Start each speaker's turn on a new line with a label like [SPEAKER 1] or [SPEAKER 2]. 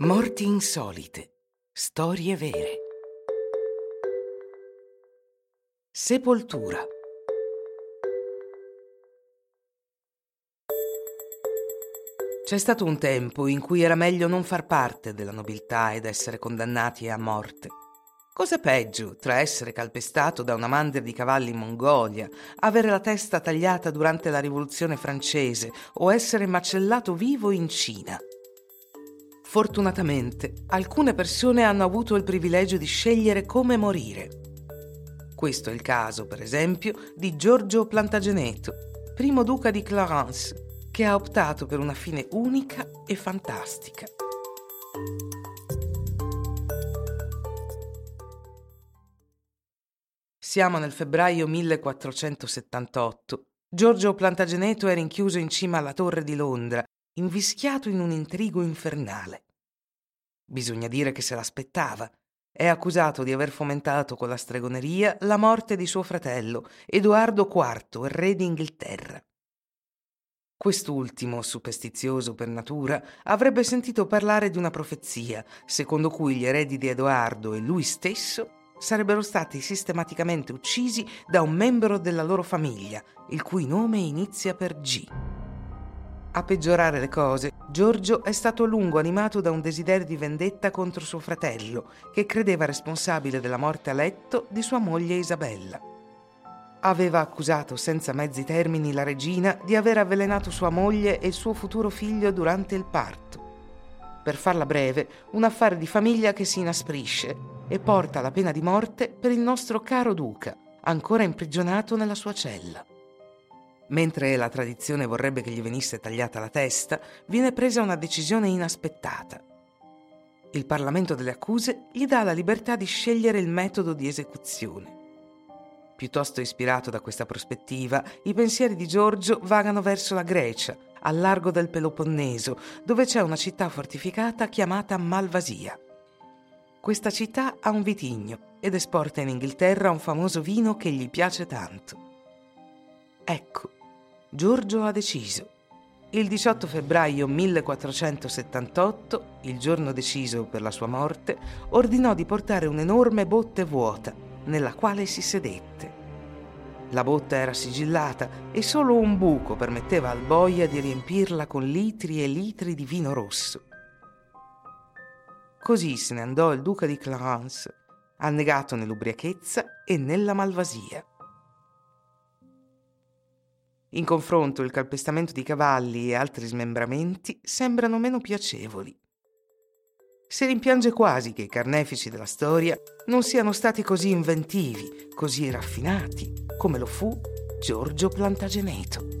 [SPEAKER 1] Morti insolite. Storie vere. Sepoltura. C'è stato un tempo in cui era meglio non far parte della nobiltà ed essere condannati a morte. Cosa peggio tra essere calpestato da una mandria di cavalli in Mongolia, avere la testa tagliata durante la rivoluzione francese o essere macellato vivo in Cina? Fortunatamente, alcune persone hanno avuto il privilegio di scegliere come morire. Questo è il caso, per esempio, di Giorgio Plantageneto, primo duca di Clarence, che ha optato per una fine unica e fantastica. Siamo nel febbraio 1478. Giorgio Plantageneto è rinchiuso in cima alla torre di Londra invischiato in un intrigo infernale. Bisogna dire che se l'aspettava. È accusato di aver fomentato con la stregoneria la morte di suo fratello, Edoardo IV, re d'Inghilterra. Quest'ultimo, superstizioso per natura, avrebbe sentito parlare di una profezia, secondo cui gli eredi di Edoardo e lui stesso sarebbero stati sistematicamente uccisi da un membro della loro famiglia, il cui nome inizia per G. A peggiorare le cose, Giorgio è stato a lungo animato da un desiderio di vendetta contro suo fratello, che credeva responsabile della morte a letto di sua moglie Isabella. Aveva accusato senza mezzi termini la regina di aver avvelenato sua moglie e il suo futuro figlio durante il parto. Per farla breve, un affare di famiglia che si inasprisce e porta la pena di morte per il nostro caro duca, ancora imprigionato nella sua cella. Mentre la tradizione vorrebbe che gli venisse tagliata la testa, viene presa una decisione inaspettata. Il Parlamento delle accuse gli dà la libertà di scegliere il metodo di esecuzione. Piuttosto ispirato da questa prospettiva, i pensieri di Giorgio vagano verso la Grecia, al largo del Peloponneso, dove c'è una città fortificata chiamata Malvasia. Questa città ha un vitigno ed esporta in Inghilterra un famoso vino che gli piace tanto. Ecco, Giorgio ha deciso. Il 18 febbraio 1478, il giorno deciso per la sua morte, ordinò di portare un'enorme botte vuota, nella quale si sedette. La botta era sigillata e solo un buco permetteva al boia di riempirla con litri e litri di vino rosso. Così se ne andò il duca di Clarence, annegato nell'ubriachezza e nella malvasia. In confronto il calpestamento di cavalli e altri smembramenti sembrano meno piacevoli. Si rimpiange quasi che i carnefici della storia non siano stati così inventivi, così raffinati, come lo fu Giorgio Plantageneto.